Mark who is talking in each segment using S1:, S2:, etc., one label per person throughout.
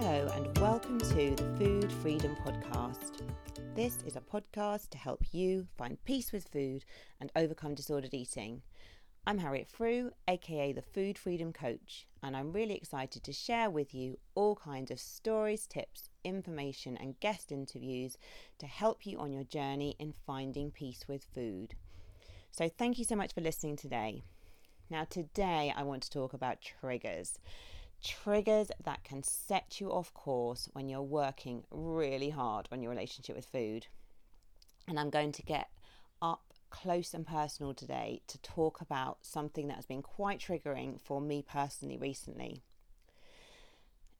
S1: Hello, and welcome to the Food Freedom Podcast. This is a podcast to help you find peace with food and overcome disordered eating. I'm Harriet Frew, aka the Food Freedom Coach, and I'm really excited to share with you all kinds of stories, tips, information, and guest interviews to help you on your journey in finding peace with food. So, thank you so much for listening today. Now, today I want to talk about triggers. Triggers that can set you off course when you're working really hard on your relationship with food. And I'm going to get up close and personal today to talk about something that has been quite triggering for me personally recently.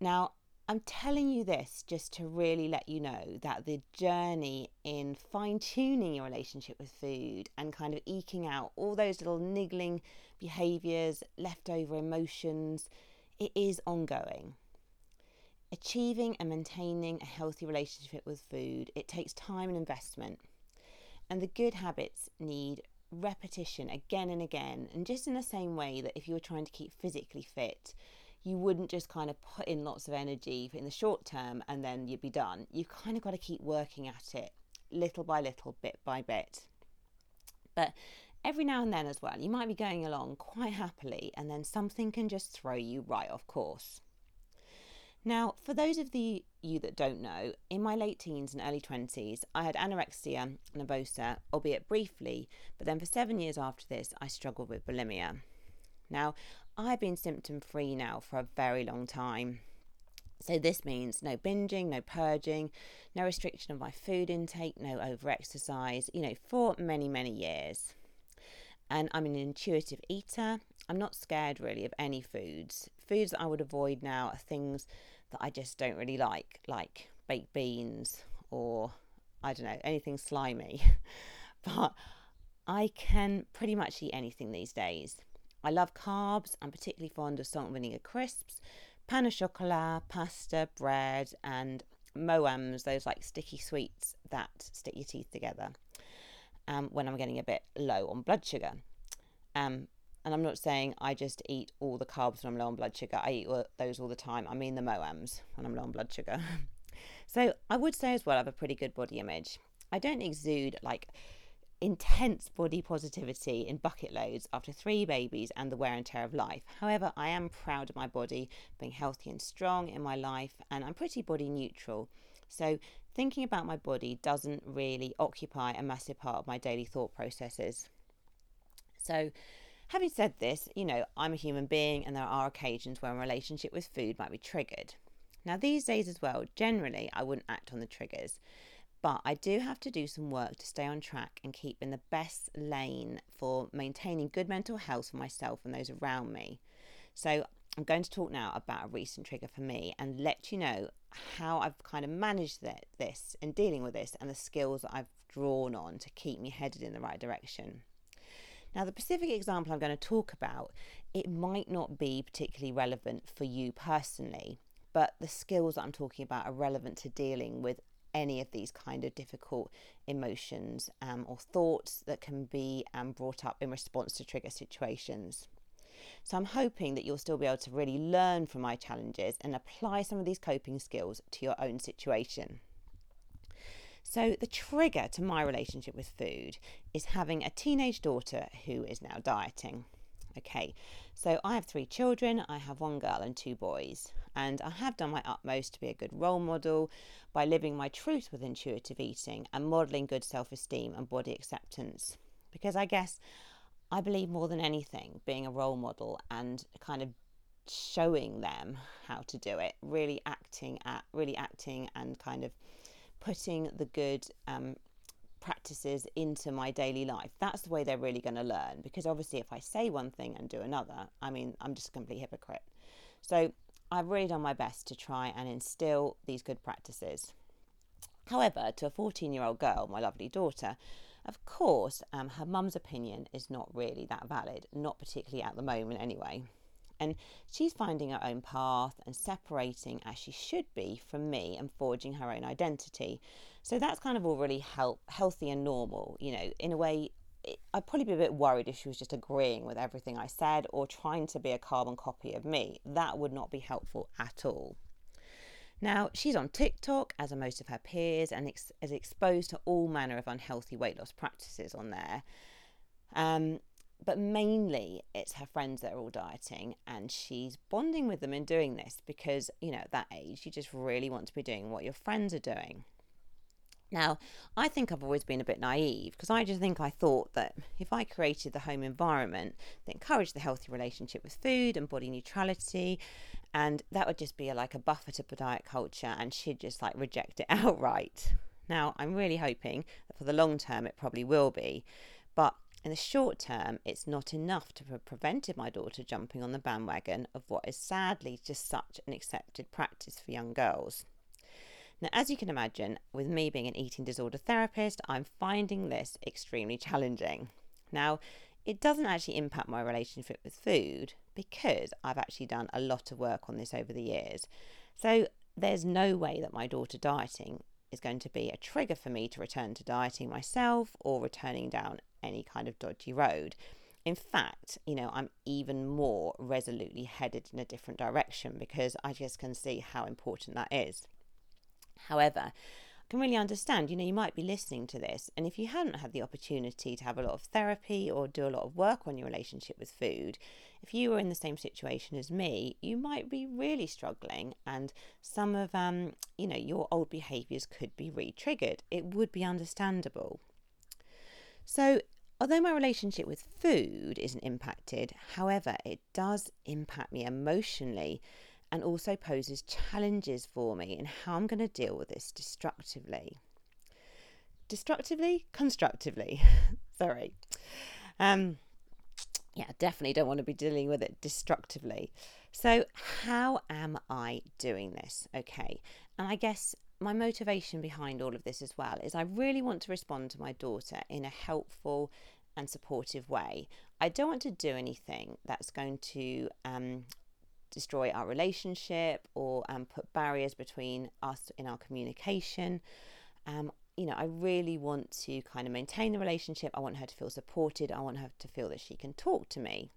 S1: Now, I'm telling you this just to really let you know that the journey in fine tuning your relationship with food and kind of eking out all those little niggling behaviors, leftover emotions, it is ongoing. Achieving and maintaining a healthy relationship with food, it takes time and investment. And the good habits need repetition again and again. And just in the same way that if you were trying to keep physically fit, you wouldn't just kind of put in lots of energy in the short term and then you'd be done. You've kind of got to keep working at it little by little, bit by bit. But every now and then as well, you might be going along quite happily and then something can just throw you right off course. Now, for those of the, you that don't know, in my late teens and early 20s, I had anorexia nervosa, albeit briefly, but then for seven years after this, I struggled with bulimia. Now, I've been symptom free now for a very long time. So, this means no binging, no purging, no restriction of my food intake, no over exercise, you know, for many, many years. And I'm an intuitive eater. I'm not scared really of any foods. Foods that I would avoid now are things that I just don't really like, like baked beans or I don't know, anything slimy. but I can pretty much eat anything these days. I love carbs. I'm particularly fond of salt and vinegar crisps, pain au chocolat, pasta, bread, and Maoams, those like sticky sweets that stick your teeth together um, when I'm getting a bit low on blood sugar. Um, and I'm not saying I just eat all the carbs when I'm low on blood sugar. I eat those all the time. I mean the Maoams when I'm low on blood sugar. so I would say as well, I have a pretty good body image. I don't exude like intense body positivity in bucket loads after three babies and the wear and tear of life. However, I am proud of my body being healthy and strong in my life, and I'm pretty body neutral. So, thinking about my body doesn't really occupy a massive part of my daily thought processes. So, having said this, you know, I'm a human being and there are occasions where a relationship with food might be triggered. Now, these days as well, generally, I wouldn't act on the triggers, but I do have to do some work to stay on track and keep in the best lane for maintaining good mental health for myself and those around me. So, I'm going to talk now about a recent trigger for me and let you know how I've kind of managed that, this and dealing with this and the skills that I've drawn on to keep me headed in the right direction. Now, the specific example I'm going to talk about, it might not be particularly relevant for you personally, but the skills that I'm talking about are relevant to dealing with any of these kind of difficult emotions um, or thoughts that can be um, brought up in response to trigger situations. So I'm hoping that you'll still be able to really learn from my challenges and apply some of these coping skills to your own situation. So, the trigger to my relationship with food is having a teenage daughter who is now dieting. Okay, so I have three children. I have one girl and two boys, and I have done my utmost to be a good role model by living my truth with intuitive eating and modeling good self esteem and body acceptance. Because I guess I believe more than anything, being a role model and kind of showing them how to do it, really acting at, really acting and kind of putting the good um, practices into my daily life. That's the way they're really going to learn. Because obviously, if I say one thing and do another, I mean, I'm just a complete hypocrite. So I've really done my best to try and instill these good practices. However, to a 14 year old girl, my lovely daughter, of course, um, her mum's opinion is not really that valid, not particularly at the moment anyway. And she's finding her own path and separating as she should be from me and forging her own identity. So that's kind of all really help, healthy and normal. You know, in a way, I'd probably be a bit worried if she was just agreeing with everything I said or trying to be a carbon copy of me. That would not be helpful at all. Now, she's on TikTok, as are most of her peers, and ex- is exposed to all manner of unhealthy weight loss practices on there. Um, but mainly it's her friends that are all dieting and she's bonding with them in doing this because you know at that age you just really want to be doing what your friends are doing now i think i've always been a bit naive because i just think i thought that if i created the home environment that encouraged the healthy relationship with food and body neutrality and that would just be like a buffer to diet culture and she'd just like reject it outright now i'm really hoping that for the long term it probably will be but in the short term, it's not enough to have prevented my daughter jumping on the bandwagon of what is sadly just such an accepted practice for young girls. Now, as you can imagine, with me being an eating disorder therapist, I'm finding this extremely challenging. Now, it doesn't actually impact my relationship with food because I've actually done a lot of work on this over the years. So, there's no way that my daughter dieting is going to be a trigger for me to return to dieting myself or returning down any kind of dodgy road. In fact, you know, I'm even more resolutely headed in a different direction because I just can see how important that is. However, can really understand, you know, you might be listening to this, and if you hadn't had the opportunity to have a lot of therapy or do a lot of work on your relationship with food, if you were in the same situation as me, you might be really struggling, and some of, um, you know, your old behaviours could be re triggered. It would be understandable. So, although my relationship with food isn't impacted, however, it does impact me emotionally and also poses challenges for me in how I'm going to deal with this destructively. Destructively? Constructively. Sorry. Um, yeah, definitely don't want to be dealing with it destructively. So, how am I doing this? Okay. And I guess my motivation behind all of this as well is I really want to respond to my daughter in a helpful and supportive way. I don't want to do anything that's going to um, destroy our relationship or um, put barriers between us in our communication. Um, you know, I really want to kind of maintain the relationship. I want her to feel supported. I want her to feel that she can talk to me.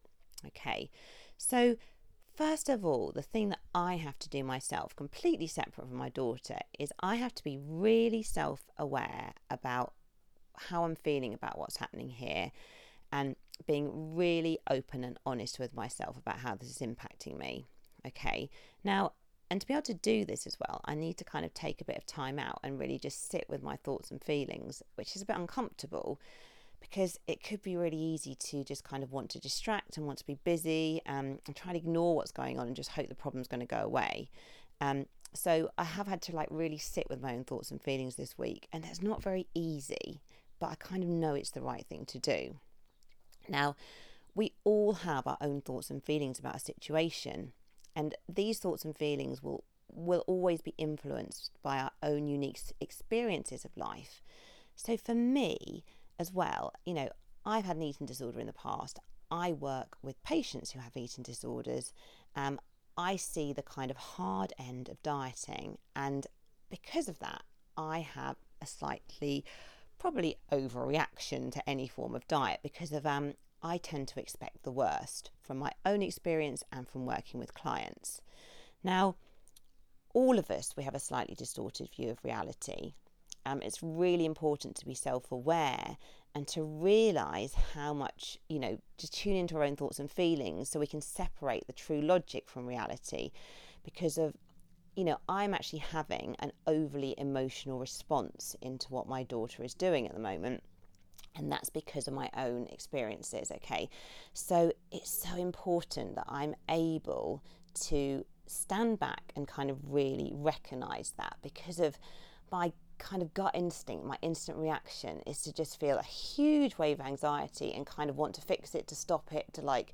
S1: Okay, so First of all, the thing that I have to do myself, completely separate from my daughter, is I have to be really self aware about how I'm feeling about what's happening here and being really open and honest with myself about how this is impacting me. Okay. Now, and to be able to do this as well, I need to kind of take a bit of time out and really just sit with my thoughts and feelings, which is a bit uncomfortable because it could be really easy to just kind of want to distract and want to be busy um, and try to ignore what's going on and just hope the problem's going to go away. Um, so I have had to like really sit with my own thoughts and feelings this week, and that's not very easy, but I kind of know it's the right thing to do. Now, we all have our own thoughts and feelings about a situation, and these thoughts and feelings will will always be influenced by our own unique experiences of life. So for me, as well, you know, I've had an eating disorder in the past. I work with patients who have eating disorders. Um, I see the kind of hard end of dieting, and because of that, I have a slightly probably overreaction to any form of diet because of um, I tend to expect the worst from my own experience and from working with clients. Now, all of us, we have a slightly distorted view of reality um, it's really important to be self aware and to realize how much, you know, to tune into our own thoughts and feelings so we can separate the true logic from reality because of, you know, I'm actually having an overly emotional response into what my daughter is doing at the moment. And that's because of my own experiences, okay? So it's so important that I'm able to stand back and kind of really recognize that because of my kind of gut instinct, my instant reaction is to just feel a huge wave of anxiety and kind of want to fix it, to stop it, to like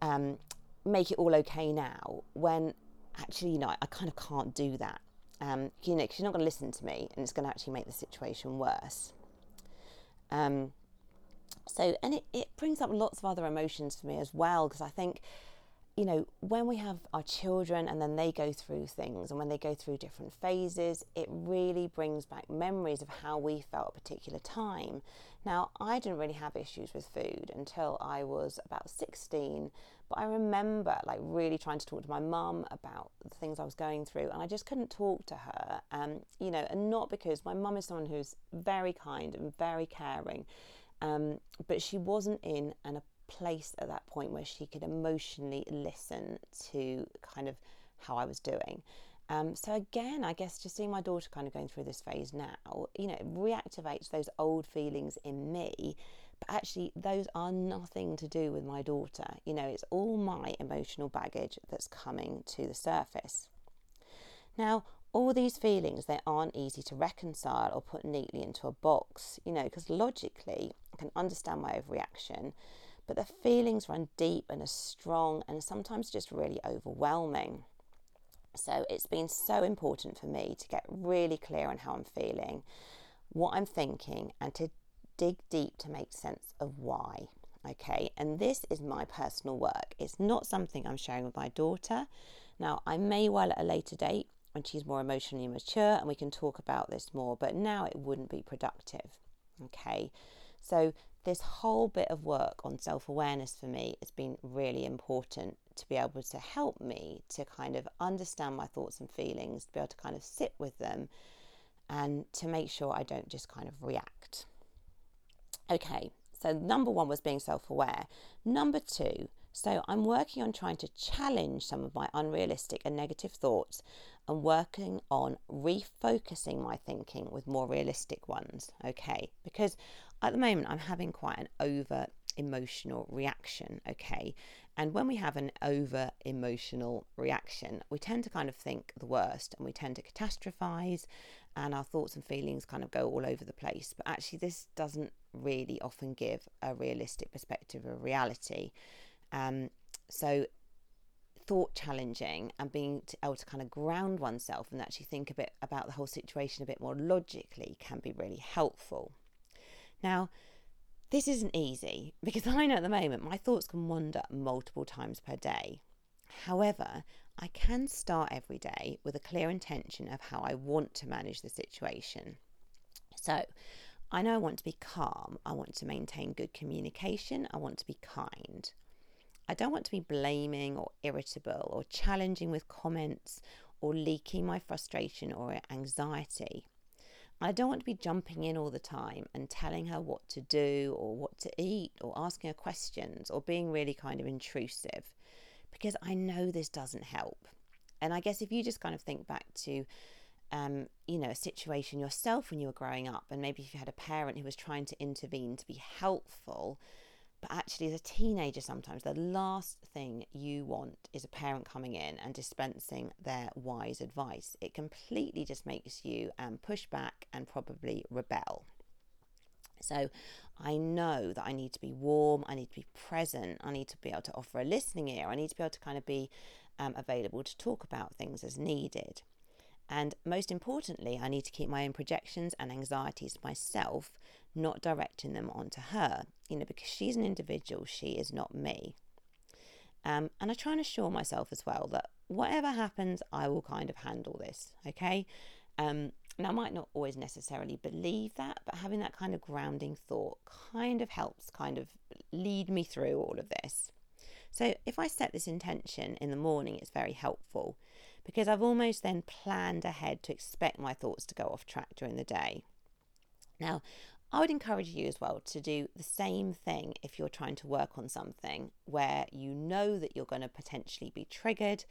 S1: um, make it all okay now. When actually, you know, I, kind of can't do that. Um, you know, because you're not going to listen to me, and it's going to actually make the situation worse. Um, so, and it, it brings up lots of other emotions for me as well, because I think you know, when we have our children and then they go through things and when they go through different phases, it really brings back memories of how we felt at a particular time. Now, I didn't really have issues with food until I was about 16. But I remember like really trying to talk to my mum about the things I was going through, and I just couldn't talk to her. Um, you know, and not because my mum is someone who's very kind and very caring, um, but she wasn't in an, a place at that point where she could emotionally listen to kind of how I was doing. Um, so again, I guess just seeing my daughter kind of going through this phase now, you know, reactivates those old feelings in me but actually, those are nothing to do with my daughter. You know, it's all my emotional baggage that's coming to the surface. Now, all these feelings, they aren't easy to reconcile or put neatly into a box, you know, because logically I can understand my overreaction, but the feelings run deep and are strong and sometimes just really overwhelming. So it's been so important for me to get really clear on how I'm feeling, what I'm thinking, and to dig deep to make sense of why. Okay, and this is my personal work. It's not something I'm sharing with my daughter. Now, I may well at a later date when she's more emotionally mature and we can talk about this more, but now it wouldn't be productive. Okay, so this whole bit of work on self awareness for me has been really important to be able to help me to kind of understand my thoughts and feelings, to be able to kind of sit with them, and to make sure I don't just kind of react. Okay, so number one was being self aware. Number two, so I'm working on trying to challenge some of my unrealistic and negative thoughts and working on refocusing my thinking with more realistic ones. Okay, because at the moment I'm having quite an over emotional reaction. Okay, and when we have an over emotional reaction, we tend to kind of think the worst and we tend to catastrophize and our thoughts and feelings kind of go all over the place. But actually, this doesn't really often give a realistic perspective of reality. Um, so, thought challenging and being able to kind of ground oneself and actually think a bit about the whole situation a bit more logically can be really helpful. Now, this isn't easy because I know at the moment my thoughts can wander multiple times per day. However, I can start every day with a clear intention of how I want to manage the situation. So, I know I want to be calm, I want to maintain good communication, I want to be kind. I don't want to be blaming or irritable or challenging with comments or leaking my frustration or anxiety. I don't want to be jumping in all the time and telling her what to do or what to eat or asking her questions or being really kind of intrusive because I know this doesn't help. And I guess if you just kind of think back to, um, you know, a situation yourself when you were growing up, and maybe if you had a parent who was trying to intervene to be helpful, but actually, as a teenager, sometimes the last thing you want is a parent coming in and dispensing their wise advice. It completely just makes you um, push back and probably rebel. So I know that I need to be warm, I need to be present, I need to be able to offer a listening ear, I need to be able to kind of be um, available to talk about things as needed. And most importantly, I need to keep my own projections and anxieties myself, not directing them onto her, you know, because she's an individual, she is not me. Um, and I try and assure myself as well that whatever happens, I will kind of handle this, okay? Um, now, I might not always necessarily believe that, but having that kind of grounding thought kind of helps kind of lead me through all of this. So, if I set this intention in the morning, it's very helpful because I've almost then planned ahead to expect my thoughts to go off track during the day. Now, I would encourage you as well to do the same thing if you're trying to work on something where you know that you're going to potentially be triggered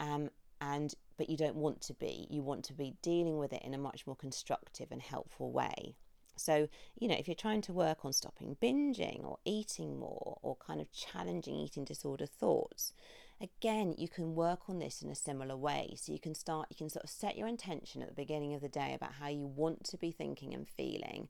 S1: um, and but you don't want to be. You want to be dealing with it in a much more constructive and helpful way. So, you know, if you're trying to work on stopping binging or eating more or kind of challenging eating disorder thoughts, again, you can work on this in a similar way. So you can start, you can sort of set your intention at the beginning of the day about how you want to be thinking and feeling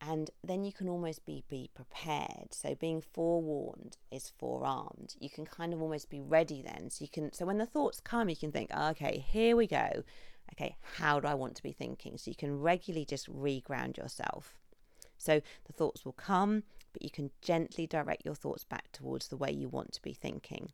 S1: and then you can almost be be prepared. So being forewarned is forearmed. You can kind of almost be ready then. So you can so when the thoughts come you can think oh, okay here we go. Okay how do i want to be thinking? So you can regularly just reground yourself. So the thoughts will come but you can gently direct your thoughts back towards the way you want to be thinking.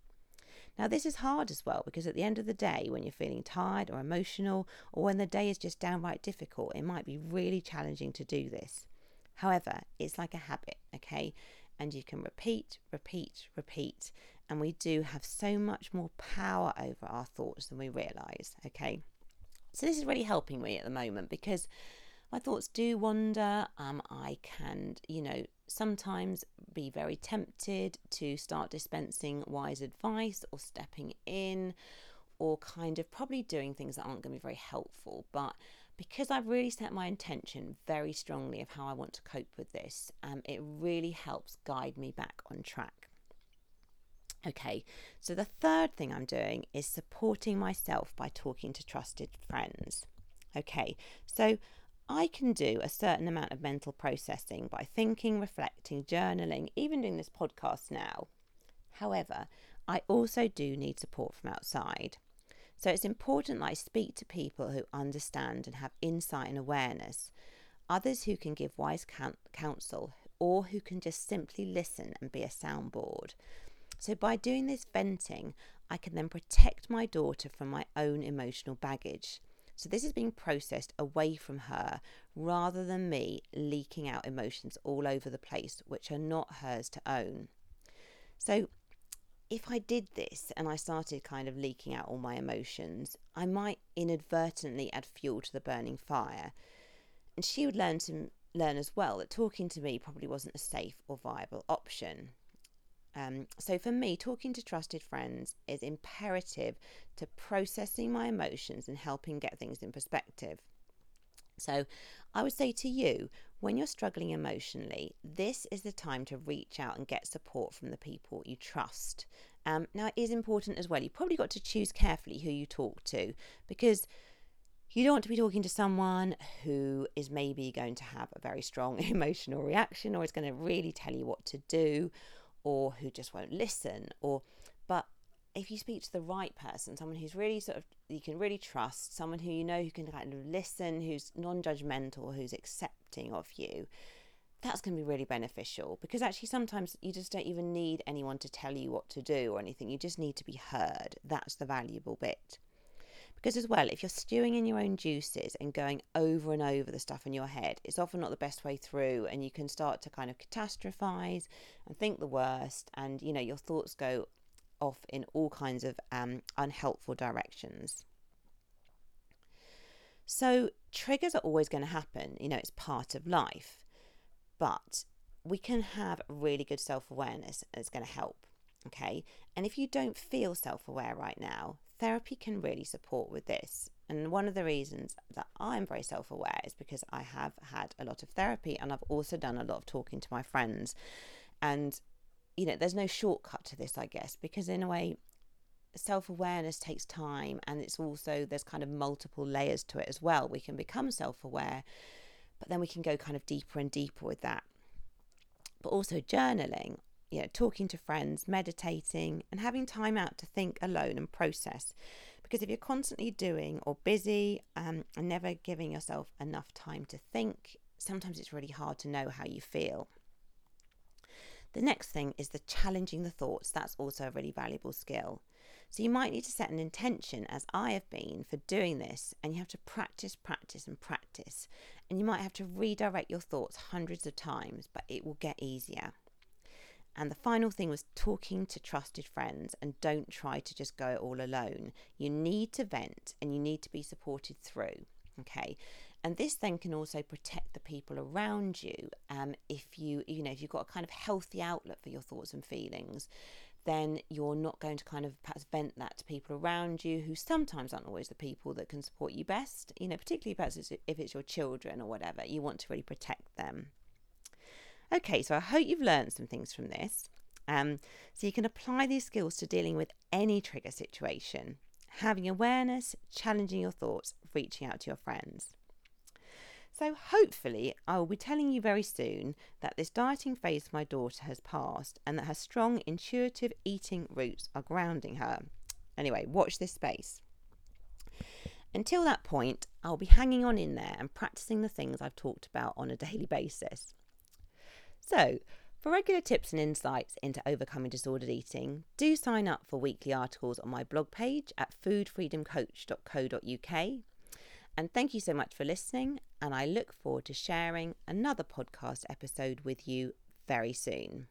S1: Now, this is hard as well because at the end of the day, when you're feeling tired or emotional, or when the day is just downright difficult, it might be really challenging to do this. However, it's like a habit, okay? And you can repeat, repeat, repeat and we do have so much more power over our thoughts than we realize. Okay. So, this is really helping me at the moment because my thoughts do wander. Um, I can, you know, sometimes be very tempted to start dispensing wise advice or stepping in or kind of probably doing things that aren't going to be very helpful. But because I've really set my intention very strongly of how I want to cope with this, um, it really helps guide me back on track. Okay, so the third thing I'm doing is supporting myself by talking to trusted friends. Okay, so I can do a certain amount of mental processing by thinking, reflecting, journaling, even doing this podcast now. However, I also do need support from outside. So it's important that I speak to people who understand and have insight and awareness, others who can give wise counsel, or who can just simply listen and be a soundboard. So by doing this venting, I can then protect my daughter from my own emotional baggage. So this is being processed away from her rather than me leaking out emotions all over the place, which are not hers to own. So if I did this and I started kind of leaking out all my emotions, I might inadvertently add fuel to the burning fire. And she would learn to learn as well that talking to me probably wasn't a safe or viable option. Um, so for me, talking to trusted friends is imperative to processing my emotions and helping get things in perspective. So I would say to you, when you're struggling emotionally, this is the time to reach out and get support from the people you trust. Um, now, it is important as well. You've probably got to choose carefully who you talk to because you don't want to be talking to someone who is maybe going to have a very strong emotional reaction or is going to really tell you what to do or who just won't listen or if you speak to the right person, someone who's really sort of you can really trust, someone who you know who can kind of listen, who's non-judgmental, who's accepting of you, that's going to be really beneficial because actually sometimes you just don't even need anyone to tell you what to do or anything. You just need to be heard. That's the valuable bit. Because as well, if you're stewing in your own juices and going over and over the stuff in your head, it's often not the best way through, and you can start to kind of catastrophize and think the worst, and you know your thoughts go off in all kinds of um, unhelpful directions. So, triggers are always going to happen, you know, it's part of life, but we can have really good self awareness and it's going to help. Okay. And if you don't feel self aware right now, therapy can really support with this. And one of the reasons that I'm very self aware is because I have had a lot of therapy and I've also done a lot of talking to my friends. And you know, there's no shortcut to this, I guess, because in a way, self awareness takes time and it's also, there's kind of multiple layers to it as well. We can become self aware, but then we can go kind of deeper and deeper with that. But also journaling, you know, talking to friends, meditating, and having time out to think alone and process. Because if you're constantly doing or busy um, and never giving yourself enough time to think, sometimes it's really hard to know how you feel. The next thing is the challenging the thoughts. That's also a really valuable skill. So you might need to set an intention, as I have been, for doing this, and you have to practice, practice, and practice. And you might have to redirect your thoughts hundreds of times, but it will get easier. And the final thing was talking to trusted friends and don't try to just go all alone. You need to vent and you need to be supported through. Okay. And this then can also protect the people around you. Um, if you, you know, if you've got a kind of healthy outlet for your thoughts and feelings, then you're not going to kind of perhaps vent that to people around you who sometimes aren't always the people that can support you best. You know, particularly perhaps if it's your children or whatever, you want to really protect them. Okay, so I hope you've learned some things from this. Um, so you can apply these skills to dealing with any trigger situation, having awareness, challenging your thoughts, reaching out to your friends. So, hopefully, I will be telling you very soon that this dieting phase my daughter has passed and that her strong intuitive eating roots are grounding her. Anyway, watch this space. Until that point, I'll be hanging on in there and practicing the things I've talked about on a daily basis. So, for regular tips and insights into overcoming disordered eating, do sign up for weekly articles on my blog page at foodfreedomcoach.co.uk and thank you so much for listening. And I look forward to sharing another podcast episode with you very soon.